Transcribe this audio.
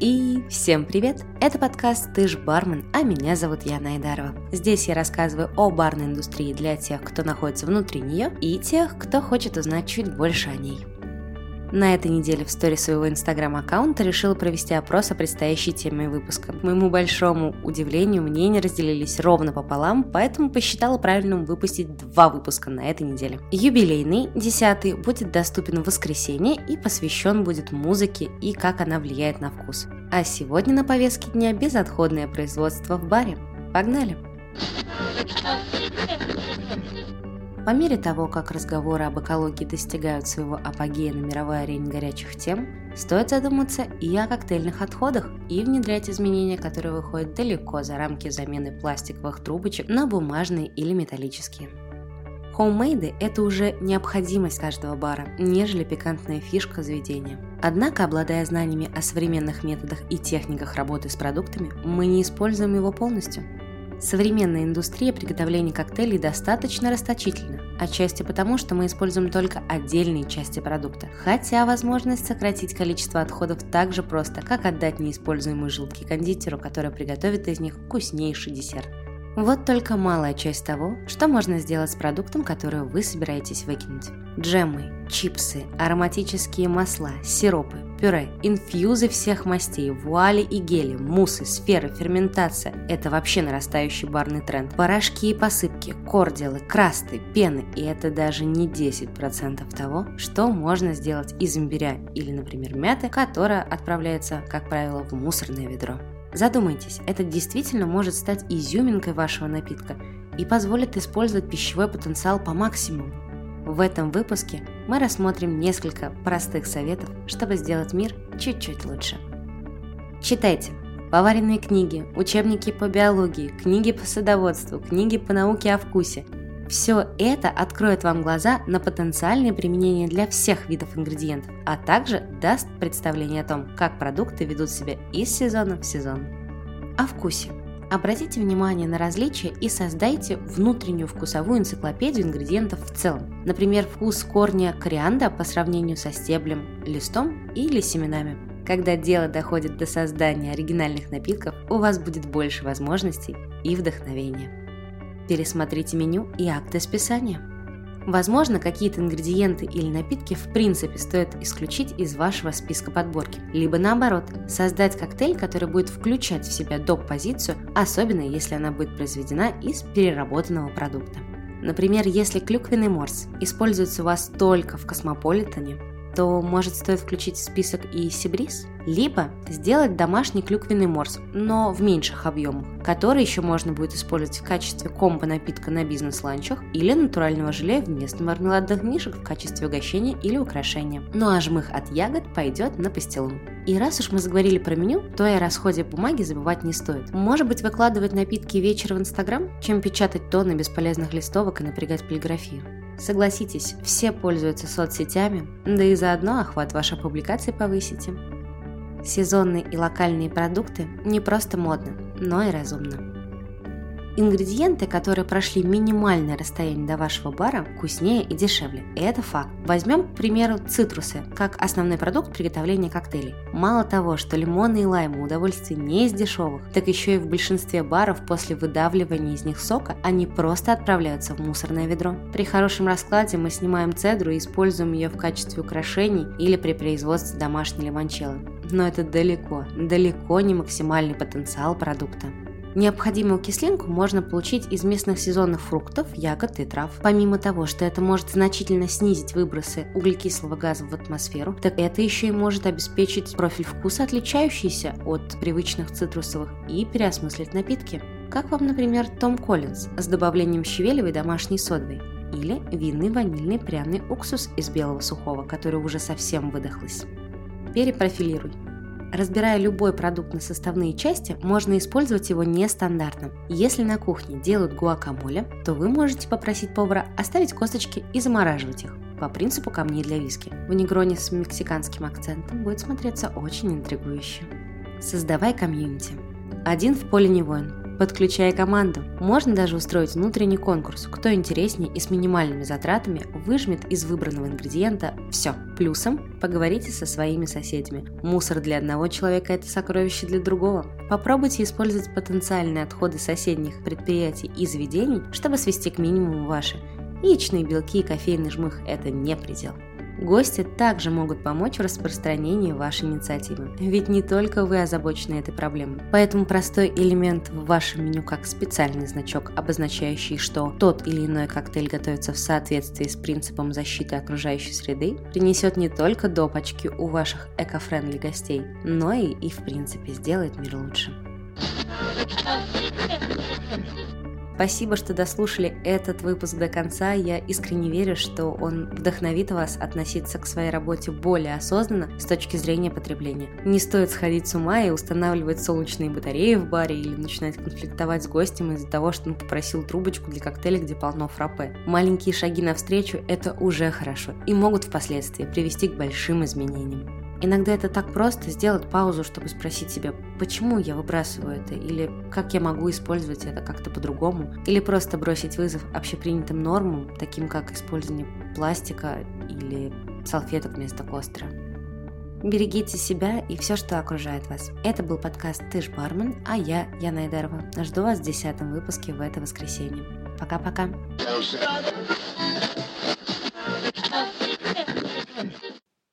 И всем привет! Это подкаст «Ты ж бармен», а меня зовут Яна Айдарова. Здесь я рассказываю о барной индустрии для тех, кто находится внутри нее, и тех, кто хочет узнать чуть больше о ней. На этой неделе в истории своего инстаграм-аккаунта решила провести опрос о предстоящей теме выпуска. К моему большому удивлению, мнения разделились ровно пополам, поэтому посчитала правильным выпустить два выпуска на этой неделе. Юбилейный, десятый, будет доступен в воскресенье и посвящен будет музыке и как она влияет на вкус. А сегодня на повестке дня безотходное производство в баре. Погнали! По мере того, как разговоры об экологии достигают своего апогея на мировой арене горячих тем, стоит задуматься и о коктейльных отходах и внедрять изменения, которые выходят далеко за рамки замены пластиковых трубочек на бумажные или металлические. Хоуммейды – это уже необходимость каждого бара, нежели пикантная фишка заведения. Однако, обладая знаниями о современных методах и техниках работы с продуктами, мы не используем его полностью – Современная индустрия приготовления коктейлей достаточно расточительна, отчасти потому, что мы используем только отдельные части продукта, хотя возможность сократить количество отходов так же просто, как отдать неиспользуемые желтки кондитеру, который приготовит из них вкуснейший десерт. Вот только малая часть того, что можно сделать с продуктом, который вы собираетесь выкинуть. Джемы, чипсы, ароматические масла, сиропы, пюре, инфьюзы всех мастей, вуали и гели, муссы, сферы, ферментация – это вообще нарастающий барный тренд. Порошки и посыпки, кордилы, красты, пены – и это даже не 10% того, что можно сделать из имбиря или, например, мяты, которая отправляется, как правило, в мусорное ведро. Задумайтесь, это действительно может стать изюминкой вашего напитка и позволит использовать пищевой потенциал по максимуму. В этом выпуске мы рассмотрим несколько простых советов, чтобы сделать мир чуть-чуть лучше. Читайте поваренные книги, учебники по биологии, книги по садоводству, книги по науке о вкусе – все это откроет вам глаза на потенциальные применения для всех видов ингредиентов, а также даст представление о том, как продукты ведут себя из сезона в сезон. О вкусе. Обратите внимание на различия и создайте внутреннюю вкусовую энциклопедию ингредиентов в целом. Например, вкус корня корианда по сравнению со стеблем, листом или семенами. Когда дело доходит до создания оригинальных напитков, у вас будет больше возможностей и вдохновения. Пересмотрите меню и акты списания. Возможно, какие-то ингредиенты или напитки в принципе стоит исключить из вашего списка подборки, либо наоборот, создать коктейль, который будет включать в себя доп-позицию, особенно если она будет произведена из переработанного продукта. Например, если клюквенный морс используется у вас только в космополитене, то может стоит включить в список и сибрис? Либо сделать домашний клюквенный морс, но в меньших объемах, который еще можно будет использовать в качестве комбо напитка на бизнес-ланчах или натурального желе вместо мармеладных мишек в качестве угощения или украшения. Ну а жмых от ягод пойдет на пастилу. И раз уж мы заговорили про меню, то и о расходе бумаги забывать не стоит. Может быть выкладывать напитки вечер в Инстаграм, чем печатать тонны бесполезных листовок и напрягать полиграфию. Согласитесь, все пользуются соцсетями, да и заодно охват вашей публикации повысите. Сезонные и локальные продукты не просто модно, но и разумно. Ингредиенты, которые прошли минимальное расстояние до вашего бара, вкуснее и дешевле. И это факт. Возьмем, к примеру, цитрусы, как основной продукт приготовления коктейлей. Мало того, что лимоны и лаймы удовольствие не из дешевых, так еще и в большинстве баров после выдавливания из них сока они просто отправляются в мусорное ведро. При хорошем раскладе мы снимаем цедру и используем ее в качестве украшений или при производстве домашней лимончелло. Но это далеко, далеко не максимальный потенциал продукта. Необходимую кислинку можно получить из местных сезонных фруктов, ягод и трав. Помимо того, что это может значительно снизить выбросы углекислого газа в атмосферу, так это еще и может обеспечить профиль вкуса, отличающийся от привычных цитрусовых, и переосмыслить напитки. Как вам, например, Том Коллинз с добавлением щавелевой домашней содовой? Или винный ванильный пряный уксус из белого сухого, который уже совсем выдохлась. Перепрофилируй. Разбирая любой продукт на составные части, можно использовать его нестандартно. Если на кухне делают гуакамоле, то вы можете попросить повара оставить косточки и замораживать их по принципу камней для виски. В негроне с мексиканским акцентом будет смотреться очень интригующе. Создавай комьюнити. Один в поле не воин. Подключай команду. Можно даже устроить внутренний конкурс, кто интереснее и с минимальными затратами выжмет из выбранного ингредиента все. Плюсом поговорите со своими соседями. Мусор для одного человека – это сокровище для другого. Попробуйте использовать потенциальные отходы соседних предприятий и заведений, чтобы свести к минимуму ваши. Яичные белки и кофейный жмых – это не предел. Гости также могут помочь в распространении вашей инициативы, ведь не только вы озабочены этой проблемой. Поэтому простой элемент в вашем меню, как специальный значок, обозначающий, что тот или иной коктейль готовится в соответствии с принципом защиты окружающей среды, принесет не только допочки у ваших эко-френдли гостей, но и, и в принципе сделает мир лучше. Спасибо, что дослушали этот выпуск до конца. Я искренне верю, что он вдохновит вас относиться к своей работе более осознанно с точки зрения потребления. Не стоит сходить с ума и устанавливать солнечные батареи в баре или начинать конфликтовать с гостем из-за того, что он попросил трубочку для коктейля, где полно фраппе. Маленькие шаги навстречу – это уже хорошо и могут впоследствии привести к большим изменениям. Иногда это так просто сделать паузу, чтобы спросить себя, почему я выбрасываю это, или как я могу использовать это как-то по-другому, или просто бросить вызов общепринятым нормам, таким как использование пластика или салфеток вместо костра. Берегите себя и все, что окружает вас. Это был подкаст «Ты ж бармен», а я, Яна Эдерова. Жду вас в десятом выпуске в это воскресенье. Пока-пока.